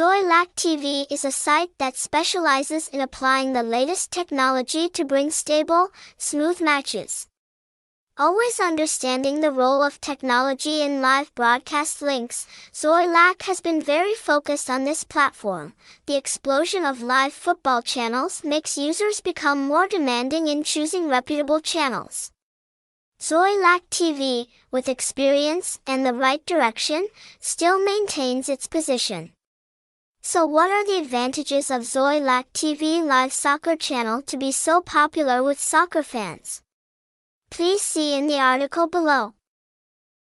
Xôi Lạc TV is a site that specializes in applying the latest technology to bring stable, smooth matches. Always understanding the role of technology in live broadcast links, Xôi Lạc has been very focused on this platform. The explosion of live football channels makes users become more demanding in choosing reputable channels. Xôi Lạc TV, with experience and the right direction, still maintains its position. So what are the advantages of Xôi Lạc TV live soccer channel to be so popular with soccer fans? Please see in the article below.